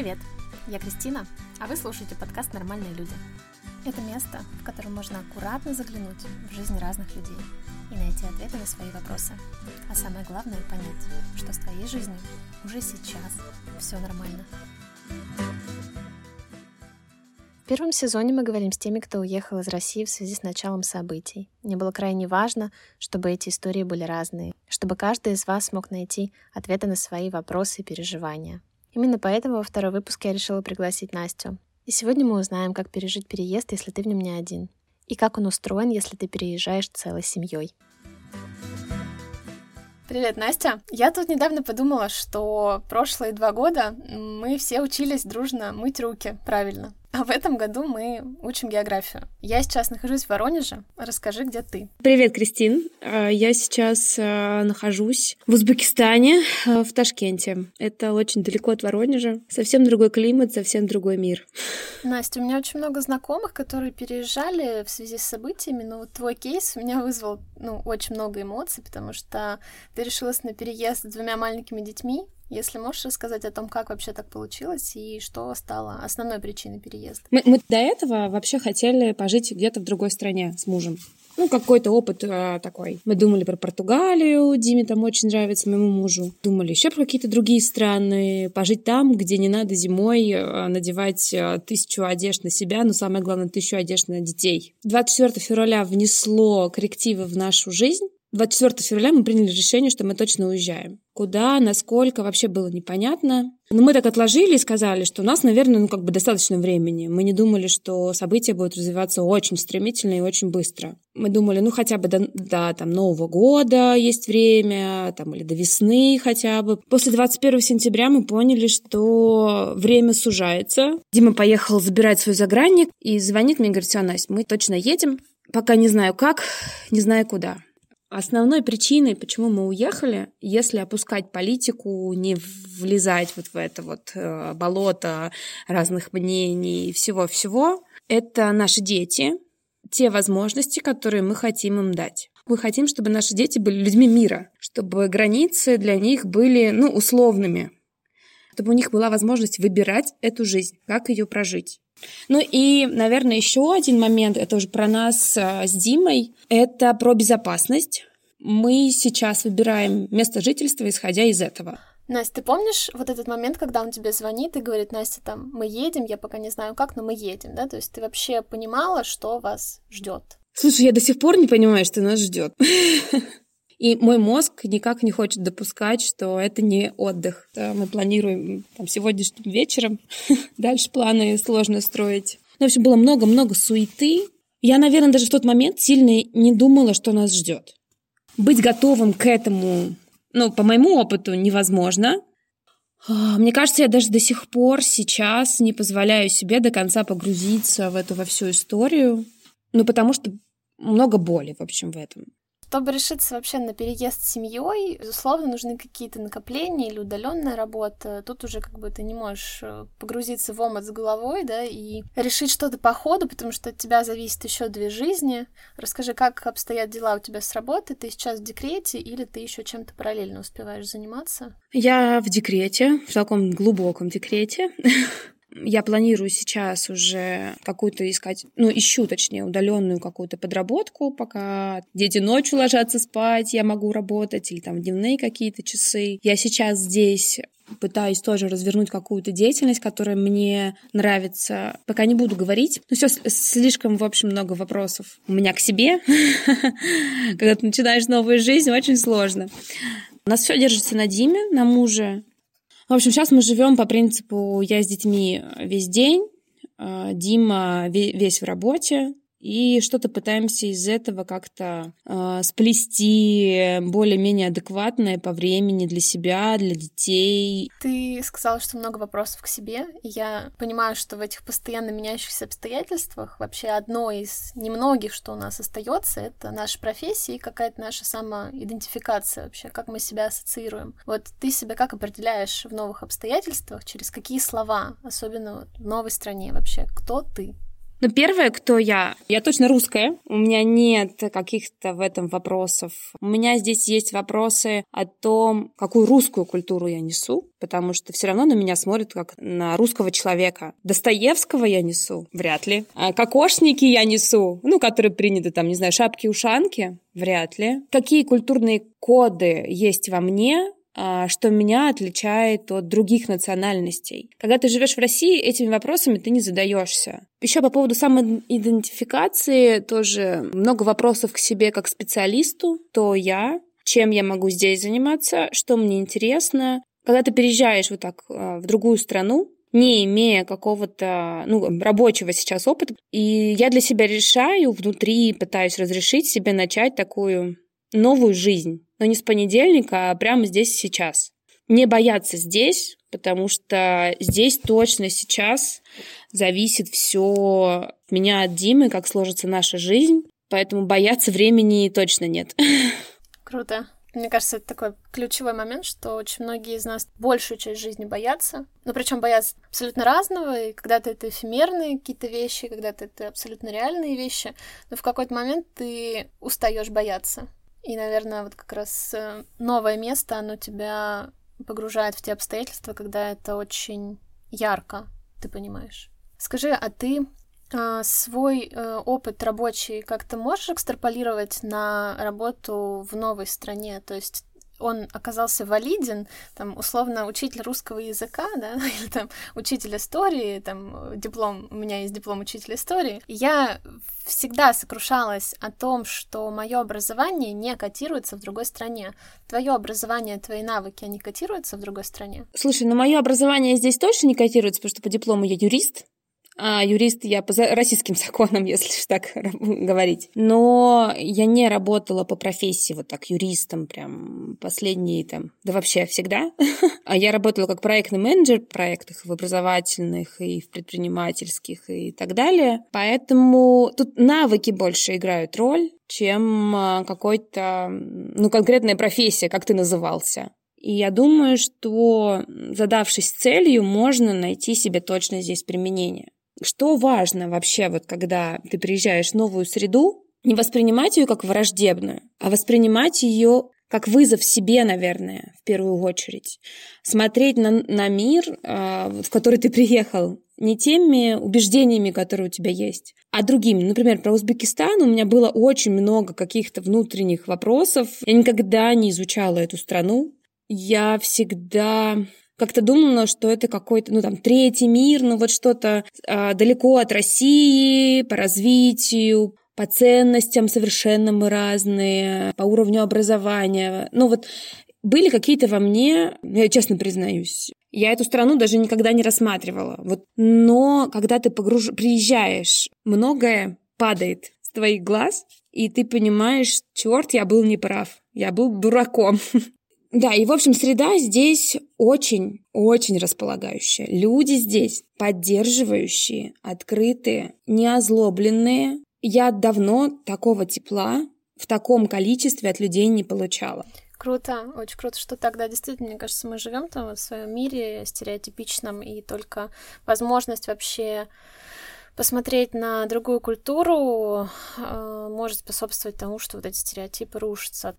Привет, я Кристина, а вы слушаете подкаст «Нормальные люди». Это место, в котором можно аккуратно заглянуть в жизнь разных людей и найти ответы на свои вопросы. А самое главное — понять, что с твоей жизнью уже сейчас все нормально. В первом сезоне мы говорим с теми, кто уехал из России в связи с началом событий. Мне было крайне важно, чтобы эти истории были разные, чтобы каждый из вас смог найти ответы на свои вопросы и переживания. Именно поэтому во второй выпуск я решила пригласить Настю. И сегодня мы узнаем, как пережить переезд, если ты в нем не один, и как он устроен, если ты переезжаешь целой семьей. Привет, Настя. Я тут недавно подумала, что прошлые два года мы все учились дружно мыть руки правильно. А в этом году мы учим географию. Я сейчас нахожусь в Воронеже. Расскажи, где ты. Привет, Кристин. А, я сейчас а, нахожусь в Узбекистане, а, в Ташкенте. Это очень далеко от Воронежа. Совсем другой климат, совсем другой мир. Настя, у меня очень много знакомых, которые переезжали в связи с событиями, но вот твой кейс у меня вызвал ну, очень много эмоций, потому что ты решилась на переезд с двумя маленькими детьми, если можешь рассказать о том, как вообще так получилось и что стало основной причиной переезда. Мы, мы до этого вообще хотели пожить где-то в другой стране с мужем. Ну, какой-то опыт э, такой. Мы думали про Португалию, Диме там очень нравится, моему мужу. Думали еще про какие-то другие страны, пожить там, где не надо зимой э, надевать э, тысячу одежд на себя, но самое главное, тысячу одежд на детей. 24 февраля внесло коррективы в нашу жизнь. 24 февраля мы приняли решение, что мы точно уезжаем. Куда, насколько, вообще было непонятно. Но мы так отложили и сказали, что у нас, наверное, ну как бы достаточно времени. Мы не думали, что события будут развиваться очень стремительно и очень быстро. Мы думали, ну хотя бы до, до там, Нового года есть время, там, или до весны хотя бы. После 21 сентября мы поняли, что время сужается. Дима поехал забирать свой загранник и звонит мне и говорит, все, Настя, мы точно едем. Пока не знаю как, не знаю куда. Основной причиной, почему мы уехали, если опускать политику, не влезать вот в это вот э, болото разных мнений и всего-всего, это наши дети, те возможности, которые мы хотим им дать. Мы хотим, чтобы наши дети были людьми мира, чтобы границы для них были, ну, условными, чтобы у них была возможность выбирать эту жизнь, как ее прожить. Ну и, наверное, еще один момент, это уже про нас э, с Димой, это про безопасность. Мы сейчас выбираем место жительства, исходя из этого. Настя, ты помнишь вот этот момент, когда он тебе звонит и говорит, Настя, там, мы едем, я пока не знаю как, но мы едем, да? То есть ты вообще понимала, что вас ждет? Слушай, я до сих пор не понимаю, что нас ждет. И мой мозг никак не хочет допускать, что это не отдых. Мы планируем там, сегодняшним вечером. Дальше планы сложно строить. Ну, в общем, было много-много суеты. Я, наверное, даже в тот момент сильно не думала, что нас ждет. Быть готовым к этому, ну, по моему опыту, невозможно. А, мне кажется, я даже до сих пор сейчас не позволяю себе до конца погрузиться в эту во всю историю. Ну, потому что много боли, в общем, в этом. Чтобы решиться вообще на переезд с семьей, безусловно, нужны какие-то накопления или удаленная работа. Тут уже как бы ты не можешь э, погрузиться в омут с головой, да, и решить что-то по ходу, потому что от тебя зависит еще две жизни. Расскажи, как обстоят дела у тебя с работой? Ты сейчас в декрете или ты еще чем-то параллельно успеваешь заниматься? Я в декрете, в таком глубоком декрете. Я планирую сейчас уже какую-то искать, ну, ищу, точнее, удаленную какую-то подработку, пока дети ночью ложатся спать, я могу работать, или там дневные какие-то часы. Я сейчас здесь пытаюсь тоже развернуть какую-то деятельность, которая мне нравится. Пока не буду говорить. Ну, все слишком, в общем, много вопросов у меня к себе. Когда ты начинаешь новую жизнь, очень сложно. У нас все держится на Диме, на муже. В общем, сейчас мы живем по принципу «я с детьми весь день», а, Дима весь в работе, и что-то пытаемся из этого как-то э, сплести более-менее адекватное по времени для себя, для детей. Ты сказала, что много вопросов к себе, я понимаю, что в этих постоянно меняющихся обстоятельствах вообще одно из немногих, что у нас остается, это наша профессия и какая-то наша самоидентификация вообще, как мы себя ассоциируем. Вот ты себя как определяешь в новых обстоятельствах, через какие слова, особенно в новой стране вообще, кто ты? Ну, первое, кто я? Я точно русская. У меня нет каких-то в этом вопросов. У меня здесь есть вопросы о том, какую русскую культуру я несу, потому что все равно на меня смотрят как на русского человека. Достоевского я несу? Вряд ли. А кокошники я несу? Ну, которые приняты там, не знаю, шапки-ушанки? Вряд ли. Какие культурные коды есть во мне, что меня отличает от других национальностей. Когда ты живешь в России, этими вопросами ты не задаешься. Еще по поводу самоидентификации тоже много вопросов к себе как специалисту, то я, чем я могу здесь заниматься, что мне интересно. Когда ты переезжаешь вот так а, в другую страну, не имея какого-то ну, рабочего сейчас опыта. И я для себя решаю внутри, пытаюсь разрешить себе начать такую новую жизнь но не с понедельника, а прямо здесь сейчас. Не бояться здесь, потому что здесь точно сейчас зависит все от меня, от Димы, как сложится наша жизнь, поэтому бояться времени точно нет. Круто. Мне кажется, это такой ключевой момент, что очень многие из нас большую часть жизни боятся. Но причем боятся абсолютно разного, и когда-то это эфемерные какие-то вещи, когда-то это абсолютно реальные вещи, но в какой-то момент ты устаешь бояться. И, наверное, вот как раз э, новое место, оно тебя погружает в те обстоятельства, когда это очень ярко, ты понимаешь. Скажи, а ты э, свой э, опыт рабочий как-то можешь экстраполировать на работу в новой стране? То есть он оказался валиден, там, условно, учитель русского языка, да, или там учитель истории, там, диплом, у меня есть диплом учителя истории. Я всегда сокрушалась о том, что мое образование не котируется в другой стране. Твое образование, твои навыки, они котируются в другой стране? Слушай, ну мое образование здесь точно не котируется, потому что по диплому я юрист, а, юрист я по российским законам, если так говорить. Но я не работала по профессии вот так юристом прям последние там, да вообще всегда. А я работала как проектный менеджер в проектах в образовательных и в предпринимательских и так далее. Поэтому тут навыки больше играют роль, чем а, какой-то, ну, конкретная профессия, как ты назывался. И я думаю, что задавшись целью, можно найти себе точно здесь применение. Что важно вообще, вот когда ты приезжаешь в новую среду, не воспринимать ее как враждебную, а воспринимать ее как вызов себе, наверное, в первую очередь. Смотреть на, на мир, э, в который ты приехал, не теми убеждениями, которые у тебя есть, а другими. Например, про Узбекистан у меня было очень много каких-то внутренних вопросов. Я никогда не изучала эту страну. Я всегда как-то думала, что это какой-то, ну там, третий мир, ну вот что-то э, далеко от России по развитию, по ценностям совершенно мы разные, по уровню образования. Ну вот были какие-то во мне, я честно признаюсь, я эту страну даже никогда не рассматривала. Вот, но когда ты погруж... приезжаешь, многое падает с твоих глаз, и ты понимаешь, черт, я был неправ, я был дураком. Да, и, в общем, среда здесь очень-очень располагающая. Люди здесь поддерживающие, открытые, неозлобленные. Я давно такого тепла в таком количестве от людей не получала. Круто, очень круто, что тогда действительно, мне кажется, мы живем там в своем мире стереотипичном, и только возможность вообще посмотреть на другую культуру э, может способствовать тому, что вот эти стереотипы рушатся.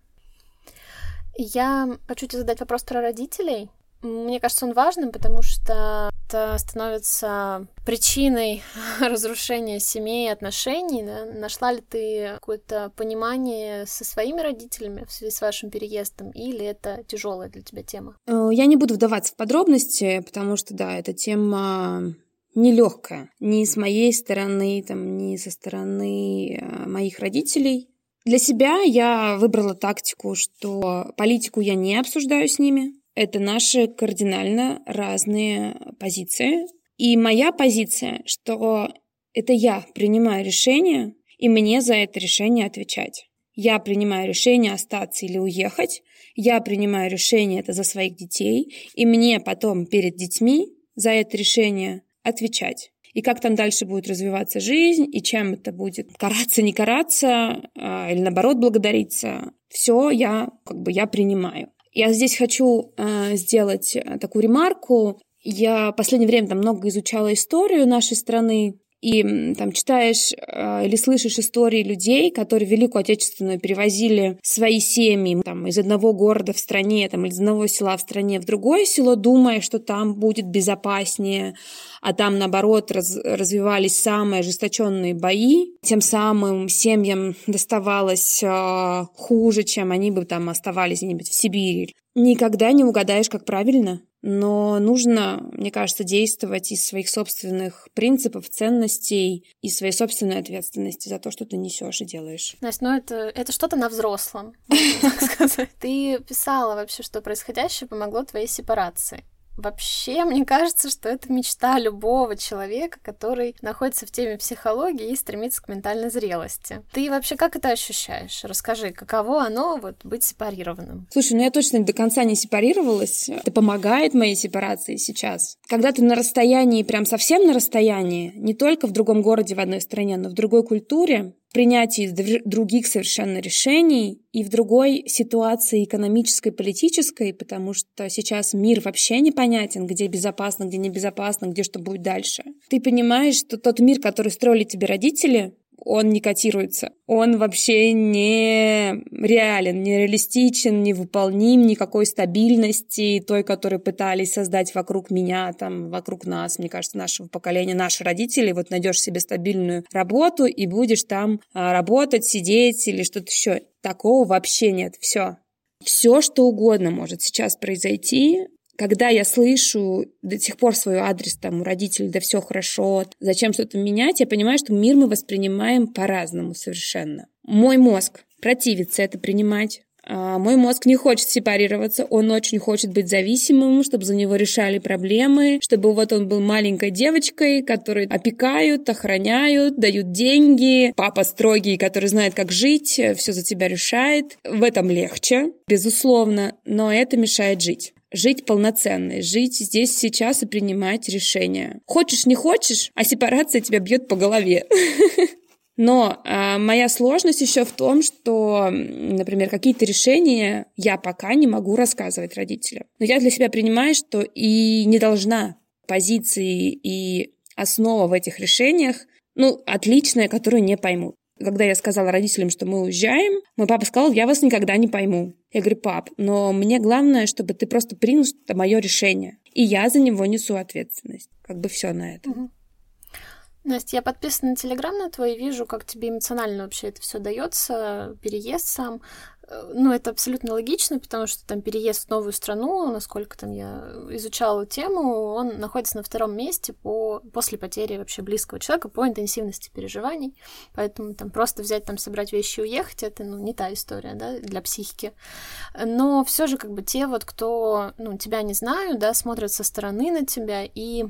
Я хочу тебе задать вопрос про родителей. Мне кажется, он важным, потому что это становится причиной разрушения семей и отношений. Да? Нашла ли ты какое-то понимание со своими родителями в связи с вашим переездом, или это тяжелая для тебя тема? Э, я не буду вдаваться в подробности, потому что, да, эта тема нелегкая ни с моей стороны, там, ни со стороны э, моих родителей. Для себя я выбрала тактику, что политику я не обсуждаю с ними. Это наши кардинально разные позиции. И моя позиция, что это я принимаю решение, и мне за это решение отвечать. Я принимаю решение остаться или уехать. Я принимаю решение это за своих детей. И мне потом перед детьми за это решение отвечать и как там дальше будет развиваться жизнь, и чем это будет караться, не караться, а, или наоборот благодариться. Все я как бы я принимаю. Я здесь хочу а, сделать такую ремарку. Я в последнее время там много изучала историю нашей страны, и там читаешь э, или слышишь истории людей, которые Великую Отечественную перевозили свои семьи там, из одного города в стране, там, из одного села в стране в другое село, думая, что там будет безопаснее, а там, наоборот, раз, развивались самые ожесточенные бои. Тем самым семьям доставалось э, хуже, чем они бы там оставались где-нибудь в Сибири. Никогда не угадаешь, как правильно, но нужно, мне кажется, действовать из своих собственных принципов, ценностей и своей собственной ответственности за то, что ты несешь и делаешь. Настя, ну это, это что-то на взрослом, так сказать. Ты писала вообще, что происходящее помогло твоей сепарации. Вообще, мне кажется, что это мечта любого человека, который находится в теме психологии и стремится к ментальной зрелости. Ты вообще как это ощущаешь? Расскажи, каково оно вот быть сепарированным? Слушай, ну я точно до конца не сепарировалась. Это помогает моей сепарации сейчас. Когда ты на расстоянии, прям совсем на расстоянии, не только в другом городе в одной стране, но в другой культуре, принятии других совершенно решений и в другой ситуации экономической, политической, потому что сейчас мир вообще непонятен, где безопасно, где небезопасно, где что будет дальше. Ты понимаешь, что тот мир, который строили тебе родители, он не котируется. Он вообще не реален, не реалистичен, не выполним никакой стабильности той, которую пытались создать вокруг меня, там, вокруг нас, мне кажется, нашего поколения, наши родители. Вот найдешь себе стабильную работу и будешь там а, работать, сидеть или что-то еще. Такого вообще нет. Все. Все, что угодно может сейчас произойти, когда я слышу до сих пор свой адрес там у родителей, да все хорошо, зачем что-то менять, я понимаю, что мир мы воспринимаем по-разному совершенно. Мой мозг противится это принимать. А мой мозг не хочет сепарироваться, он очень хочет быть зависимым, чтобы за него решали проблемы, чтобы вот он был маленькой девочкой, которую опекают, охраняют, дают деньги, папа строгий, который знает, как жить, все за тебя решает. В этом легче, безусловно, но это мешает жить жить полноценной, жить здесь, сейчас и принимать решения. Хочешь, не хочешь, а сепарация тебя бьет по голове. Но э, моя сложность еще в том, что, например, какие-то решения я пока не могу рассказывать родителям. Но я для себя принимаю, что и не должна позиции и основа в этих решениях, ну, отличная, которую не поймут. Когда я сказала родителям, что мы уезжаем, мой папа сказал, я вас никогда не пойму. Я говорю, пап, но мне главное, чтобы ты просто принял, что мое решение. И я за него несу ответственность. Как бы все на это. Угу. Настя, я подписана на Телеграм на твой, вижу, как тебе эмоционально вообще это все дается, переезд сам. Э, ну, это абсолютно логично, потому что там переезд в новую страну, насколько там я изучала тему, он находится на втором месте по, после потери вообще близкого человека по интенсивности переживаний. Поэтому там просто взять, там, собрать вещи и уехать, это, ну, не та история, да, для психики. Но все же, как бы, те вот, кто, ну, тебя не знают, да, смотрят со стороны на тебя и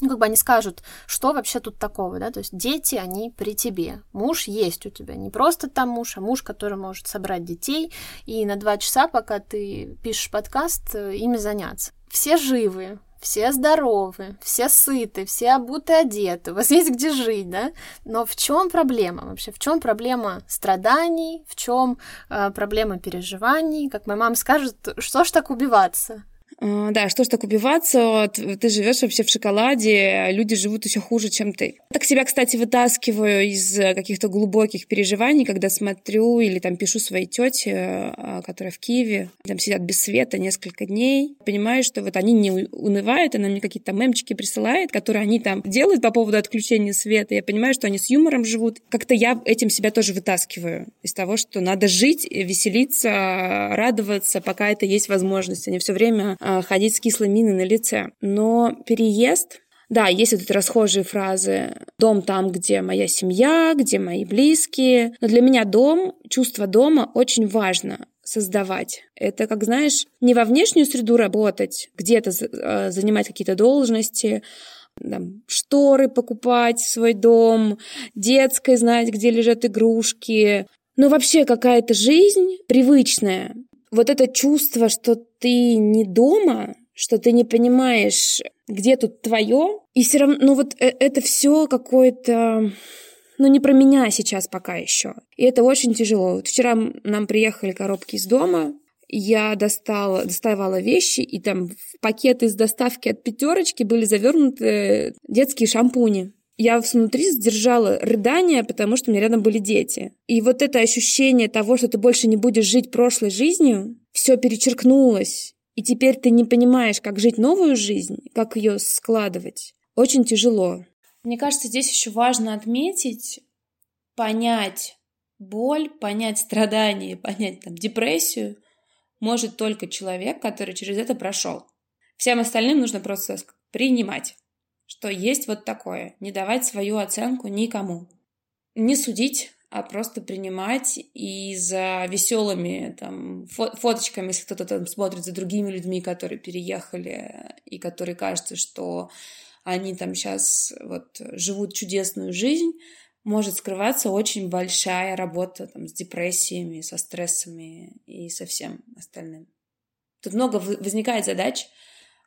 ну, как бы они скажут, что вообще тут такого, да, то есть дети, они при тебе, муж есть у тебя, не просто там муж, а муж, который может собрать детей и на два часа, пока ты пишешь подкаст, э, ими заняться. Все живы, все здоровы, все сыты, все обуты, одеты, у вас есть где жить, да? Но в чем проблема вообще? В чем проблема страданий? В чем э, проблема переживаний? Как моя мама скажет, что ж так убиваться? А, да, что ж так убиваться? Ты живешь вообще в шоколаде, люди живут еще хуже, чем ты. Так себя, кстати, вытаскиваю из э, каких-то глубоких переживаний, когда смотрю или там пишу своей тете, а, которая в Киеве, там сидят без света несколько дней. Понимаю, что вот они не унывают, она мне какие-то мемчики присылает, которые они там делают по поводу отключения света. Я понимаю, что они с юмором живут. Как-то я этим себя тоже вытаскиваю из того, что надо жить, веселиться, радоваться, пока это есть возможность, а не все время а, ходить с кислой миной на лице. Но переезд да, есть вот эти расхожие фразы «дом там, где моя семья, где мои близкие». Но для меня дом, чувство дома очень важно создавать. Это, как знаешь, не во внешнюю среду работать, где-то а, занимать какие-то должности, там, шторы покупать в свой дом, детской знать, где лежат игрушки. Но вообще какая-то жизнь привычная, вот это чувство, что ты не дома, что ты не понимаешь, где тут твое, и все равно, ну вот э, это все какое-то, ну не про меня сейчас пока еще. И это очень тяжело. Вот вчера нам приехали коробки из дома, я достала, доставала вещи, и там в пакеты из доставки от пятерочки были завернуты детские шампуни. Я внутри сдержала рыдание, потому что у меня рядом были дети. И вот это ощущение того, что ты больше не будешь жить прошлой жизнью, все перечеркнулось. И теперь ты не понимаешь, как жить новую жизнь, как ее складывать. Очень тяжело. Мне кажется, здесь еще важно отметить, понять боль, понять страдания, понять там депрессию может только человек, который через это прошел. Всем остальным нужно просто принимать что есть вот такое, не давать свою оценку никому. Не судить, а просто принимать и за веселыми там, фоточками, если кто-то там смотрит за другими людьми, которые переехали, и которые кажется, что они там сейчас вот живут чудесную жизнь, может скрываться очень большая работа там, с депрессиями, со стрессами и со всем остальным. Тут много возникает задач,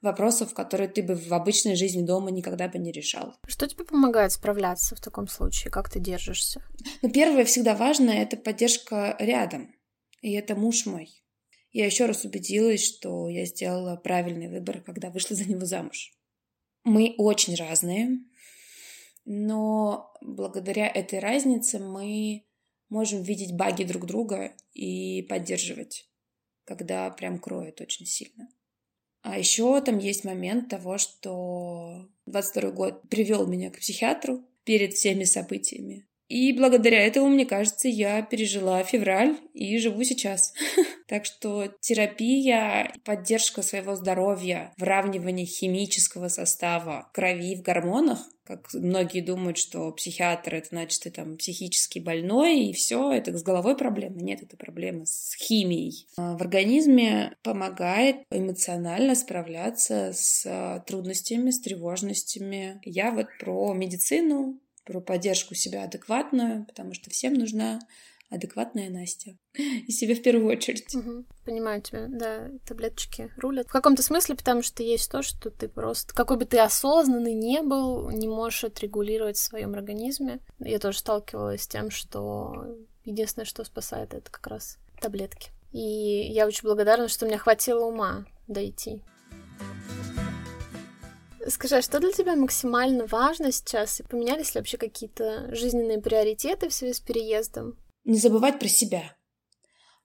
вопросов, которые ты бы в обычной жизни дома никогда бы не решал. Что тебе помогает справляться в таком случае? Как ты держишься? Ну, первое всегда важно — это поддержка рядом. И это муж мой. Я еще раз убедилась, что я сделала правильный выбор, когда вышла за него замуж. Мы очень разные, но благодаря этой разнице мы можем видеть баги друг друга и поддерживать, когда прям кроет очень сильно. А еще там есть момент того, что 22 год привел меня к психиатру перед всеми событиями. И благодаря этому, мне кажется, я пережила февраль и живу сейчас. Так что терапия, поддержка своего здоровья, выравнивание химического состава крови в гормонах, как многие думают, что психиатр это значит ты там психически больной и все, это с головой проблема. Нет, это проблема с химией. А в организме помогает эмоционально справляться с трудностями, с тревожностями. Я вот про медицину, про поддержку себя адекватную, потому что всем нужна адекватная Настя. И себе в первую очередь. Угу. Понимаю тебя, да, таблеточки рулят. В каком-то смысле, потому что есть то, что ты просто, какой бы ты осознанный не был, не можешь отрегулировать в своем организме. Я тоже сталкивалась с тем, что единственное, что спасает, это как раз таблетки. И я очень благодарна, что мне хватило ума дойти. Скажи, а что для тебя максимально важно сейчас? И поменялись ли вообще какие-то жизненные приоритеты в связи с переездом? Не забывать про себя.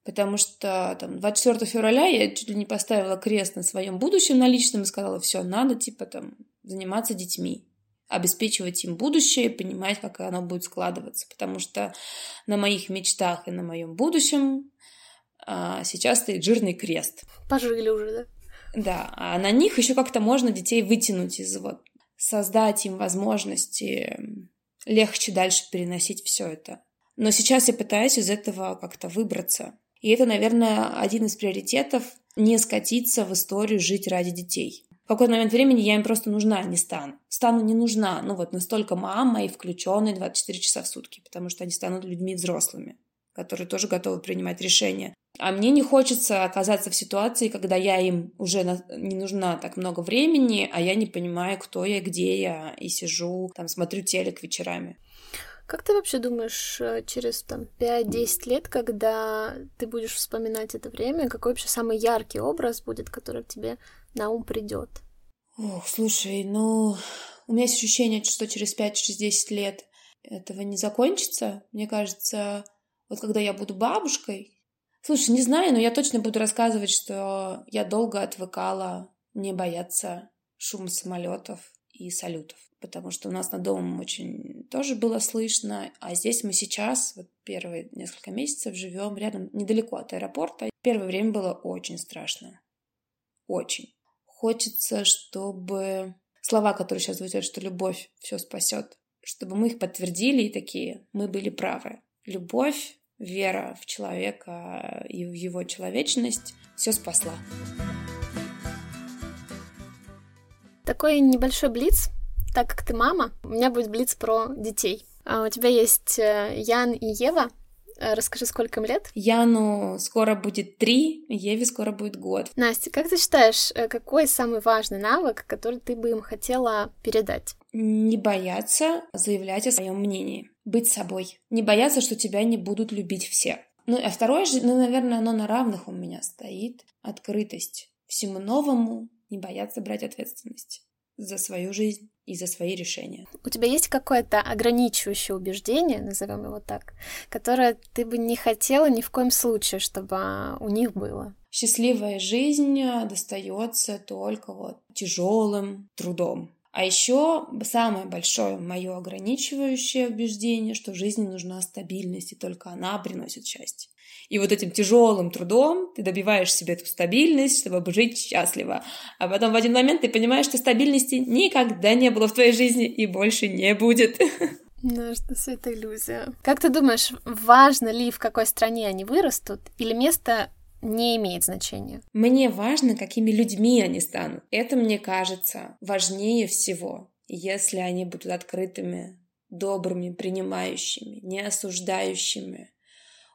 Потому что там 24 февраля я чуть ли не поставила крест на своем будущем на личном и сказала, все, надо типа там заниматься детьми, обеспечивать им будущее, понимать, как оно будет складываться. Потому что на моих мечтах и на моем будущем а, сейчас стоит жирный крест. Пожили уже, да? Да, а на них еще как-то можно детей вытянуть из вот, создать им возможности легче дальше переносить все это. Но сейчас я пытаюсь из этого как-то выбраться. И это, наверное, один из приоритетов не скатиться в историю жить ради детей. В какой-то момент времени я им просто нужна не стану. Стану не нужна, ну вот настолько мама и включенной 24 часа в сутки, потому что они станут людьми взрослыми, которые тоже готовы принимать решения. А мне не хочется оказаться в ситуации, когда я им уже не нужна так много времени, а я не понимаю, кто я, где я, и сижу, там, смотрю телек вечерами. Как ты вообще думаешь, э, через там 5-10 лет, когда ты будешь вспоминать это время, какой вообще самый яркий образ будет, который тебе на ум придет? Ох, слушай, ну, у меня есть ощущение, что через 5-10 лет этого не закончится. Мне кажется, вот когда я буду бабушкой, Слушай, не знаю, но я точно буду рассказывать, что я долго отвыкала не бояться шума самолетов и салютов, потому что у нас над домом очень тоже было слышно, а здесь мы сейчас, вот первые несколько месяцев живем рядом, недалеко от аэропорта. Первое время было очень страшно. Очень. Хочется, чтобы слова, которые сейчас звучат, что любовь все спасет, чтобы мы их подтвердили и такие, мы были правы. Любовь вера в человека и в его человечность все спасла. Такой небольшой блиц, так как ты мама, у меня будет блиц про детей. А у тебя есть э, Ян и Ева. Э, расскажи, сколько им лет? Яну скоро будет три, Еве скоро будет год. Настя, как ты считаешь, э, какой самый важный навык, который ты бы им хотела передать? Не бояться заявлять о своем мнении быть собой. Не бояться, что тебя не будут любить все. Ну, а второе же, ну, наверное, оно на равных у меня стоит. Открытость всему новому, не бояться брать ответственность за свою жизнь. И за свои решения. У тебя есть какое-то ограничивающее убеждение, назовем его так, которое ты бы не хотела ни в коем случае, чтобы у них было? Счастливая жизнь достается только вот тяжелым трудом. А еще самое большое мое ограничивающее убеждение, что в жизни нужна стабильность, и только она приносит счастье. И вот этим тяжелым трудом ты добиваешь себе эту стабильность, чтобы жить счастливо. А потом в один момент ты понимаешь, что стабильности никогда не было в твоей жизни и больше не будет. Ну, что все это иллюзия. Как ты думаешь, важно ли, в какой стране они вырастут, или место не имеет значения? Мне важно, какими людьми они станут. Это, мне кажется, важнее всего. Если они будут открытыми, добрыми, принимающими, не осуждающими,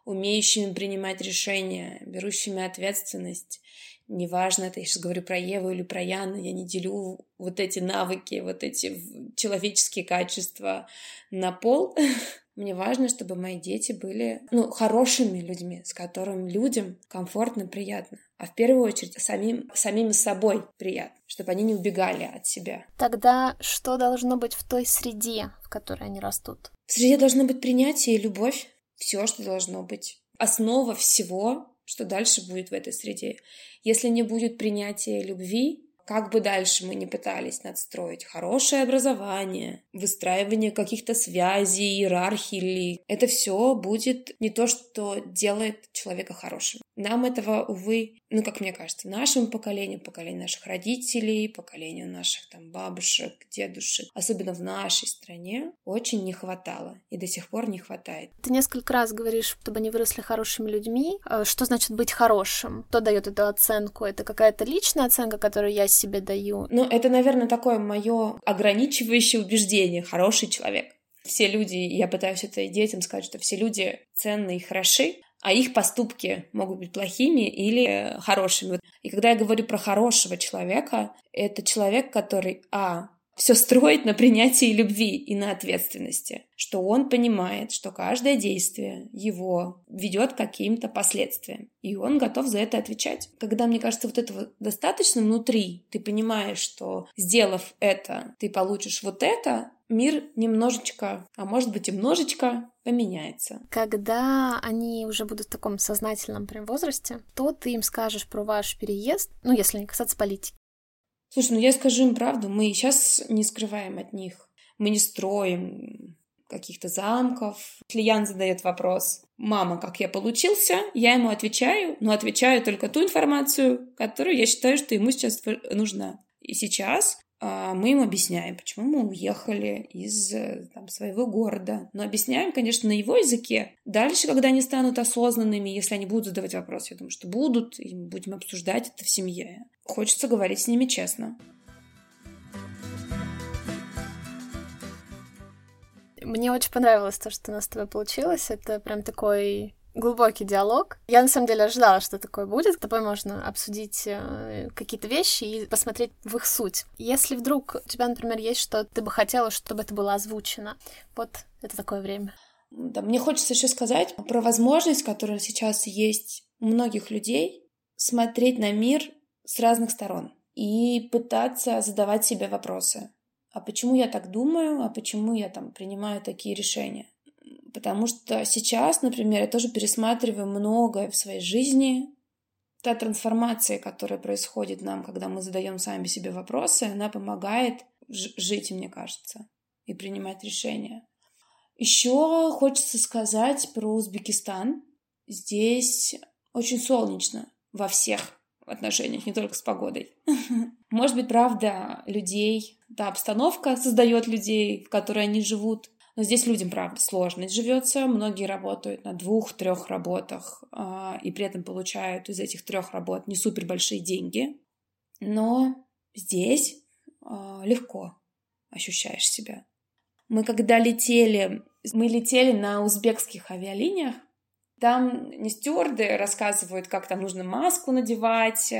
умеющими принимать решения, берущими ответственность. Неважно, это я сейчас говорю про Еву или про Яну, я не делю вот эти навыки, вот эти человеческие качества на пол. Мне важно, чтобы мои дети были ну, хорошими людьми, с которыми людям комфортно, приятно. А в первую очередь самим, самим собой приятно, чтобы они не убегали от себя. Тогда что должно быть в той среде, в которой они растут? В среде должно быть принятие и любовь все, что должно быть. Основа всего, что дальше будет в этой среде. Если не будет принятия любви, как бы дальше мы ни пытались надстроить хорошее образование, выстраивание каких-то связей, иерархий, это все будет не то, что делает человека хорошим. Нам этого, увы, ну, как мне кажется, нашему поколению, поколению наших родителей, поколению наших там бабушек, дедушек, особенно в нашей стране, очень не хватало и до сих пор не хватает. Ты несколько раз говоришь, чтобы они выросли хорошими людьми. Э, что значит быть хорошим? Кто дает эту оценку? Это какая-то личная оценка, которую я себе даю? Ну, это, наверное, такое мое ограничивающее убеждение. Хороший человек все люди, я пытаюсь это и детям сказать, что все люди ценные и хороши, а их поступки могут быть плохими или э, хорошими. И когда я говорю про хорошего человека, это человек, который, а, все строит на принятии любви и на ответственности, что он понимает, что каждое действие его ведет к каким-то последствиям, и он готов за это отвечать. Когда, мне кажется, вот этого достаточно внутри, ты понимаешь, что сделав это, ты получишь вот это, мир немножечко, а может быть и немножечко поменяется. Когда они уже будут в таком сознательном прям возрасте, то ты им скажешь про ваш переезд, ну, если не касаться политики. Слушай, ну я скажу им правду, мы сейчас не скрываем от них. Мы не строим каких-то замков. Клиент задает вопрос, мама, как я получился, я ему отвечаю, но отвечаю только ту информацию, которую я считаю, что ему сейчас нужна. И сейчас мы им объясняем, почему мы уехали из э, там, своего города. Но объясняем, конечно, на его языке. Дальше, когда они станут осознанными, если они будут задавать вопросы, я думаю, что будут, и мы будем обсуждать это в семье. Хочется говорить с ними честно. Мне очень понравилось то, что у нас с тобой получилось. Это прям такой глубокий диалог. Я на самом деле ожидала, что такое будет. С тобой можно обсудить э, какие-то вещи и посмотреть в их суть. Если вдруг у тебя, например, есть что ты бы хотела, чтобы это было озвучено, вот это такое время. Да, мне хочется еще сказать про возможность, которая сейчас есть у многих людей, смотреть на мир с разных сторон и пытаться задавать себе вопросы. А почему я так думаю? А почему я там принимаю такие решения? Потому что сейчас, например, я тоже пересматриваю многое в своей жизни. Та трансформация, которая происходит нам, когда мы задаем сами себе вопросы, она помогает жить, мне кажется, и принимать решения. Еще хочется сказать про Узбекистан. Здесь очень солнечно во всех отношениях, не только с погодой. Может быть, правда, людей, да, обстановка создает людей, в которой они живут, но здесь людям, правда, сложно живется. Многие работают на двух-трех работах э, и при этом получают из этих трех работ не супер большие деньги. Но здесь э, легко ощущаешь себя. Мы когда летели, мы летели на узбекских авиалиниях, там не стюарды рассказывают, как там нужно маску надевать,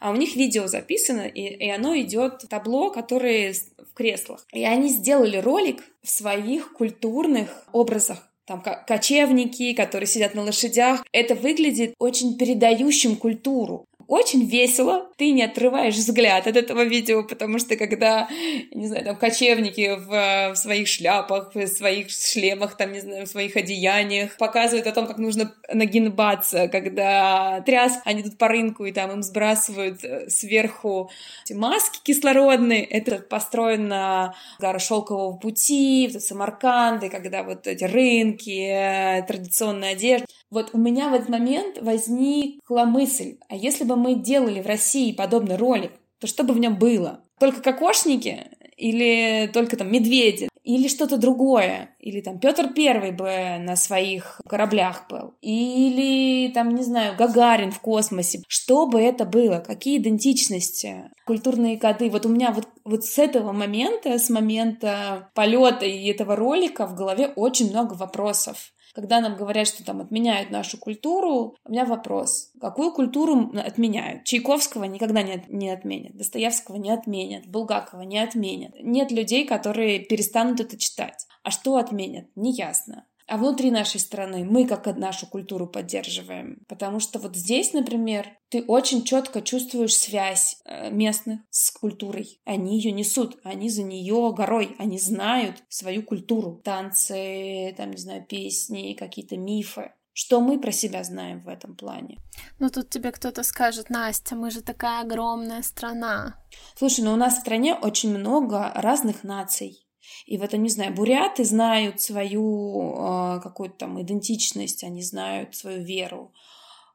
а у них видео записано, и, и оно идет табло, которые в креслах. И они сделали ролик в своих культурных образах. Там кочевники, которые сидят на лошадях. Это выглядит очень передающим культуру. Очень весело, ты не отрываешь взгляд от этого видео, потому что когда, не знаю, там кочевники в, в своих шляпах, в своих шлемах, там, не знаю, в своих одеяниях показывают о том, как нужно нагинбаться, когда тряс, они тут по рынку и там им сбрасывают э, сверху маски кислородные, это построено гора шелкового пути, в Самарканды, когда вот эти рынки, э, традиционная одежда. Вот у меня в этот момент возникла мысль, а если бы мы делали в России подобный ролик, то что бы в нем было? Только кокошники или только там медведи? или что-то другое, или там Петр Первый бы на своих кораблях был, или там, не знаю, Гагарин в космосе. Что бы это было? Какие идентичности? Культурные коды. Вот у меня вот, вот с этого момента, с момента полета и этого ролика в голове очень много вопросов. Когда нам говорят, что там отменяют нашу культуру, у меня вопрос. Какую культуру отменяют? Чайковского никогда не, не отменят, Достоевского не отменят, Булгакова не отменят. Нет людей, которые перестанут это читать. А что отменят? Неясно. А внутри нашей страны мы как нашу культуру поддерживаем. Потому что вот здесь, например, ты очень четко чувствуешь связь э, местных с культурой. Они ее несут, они за нее горой, они знают свою культуру. Танцы, там, не знаю, песни, какие-то мифы. Что мы про себя знаем в этом плане? Ну тут тебе кто-то скажет, Настя, мы же такая огромная страна. Слушай, ну у нас в стране очень много разных наций. И вот, не знаю, буряты знают свою э, какую-то там идентичность, они знают свою веру.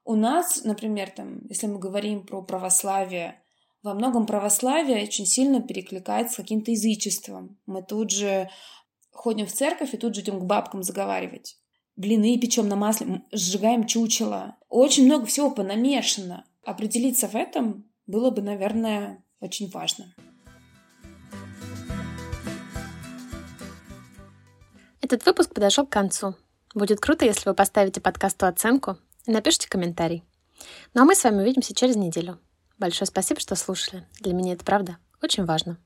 У нас, например, там, если мы говорим про православие, во многом православие очень сильно перекликается с каким-то язычеством. Мы тут же ходим в церковь и тут же идем к бабкам заговаривать. Блины печем на масле, сжигаем чучело. Очень много всего понамешано. Определиться в этом было бы, наверное, очень важно. Этот выпуск подошел к концу. Будет круто, если вы поставите подкасту оценку и напишите комментарий. Ну а мы с вами увидимся через неделю. Большое спасибо, что слушали. Для меня это правда очень важно.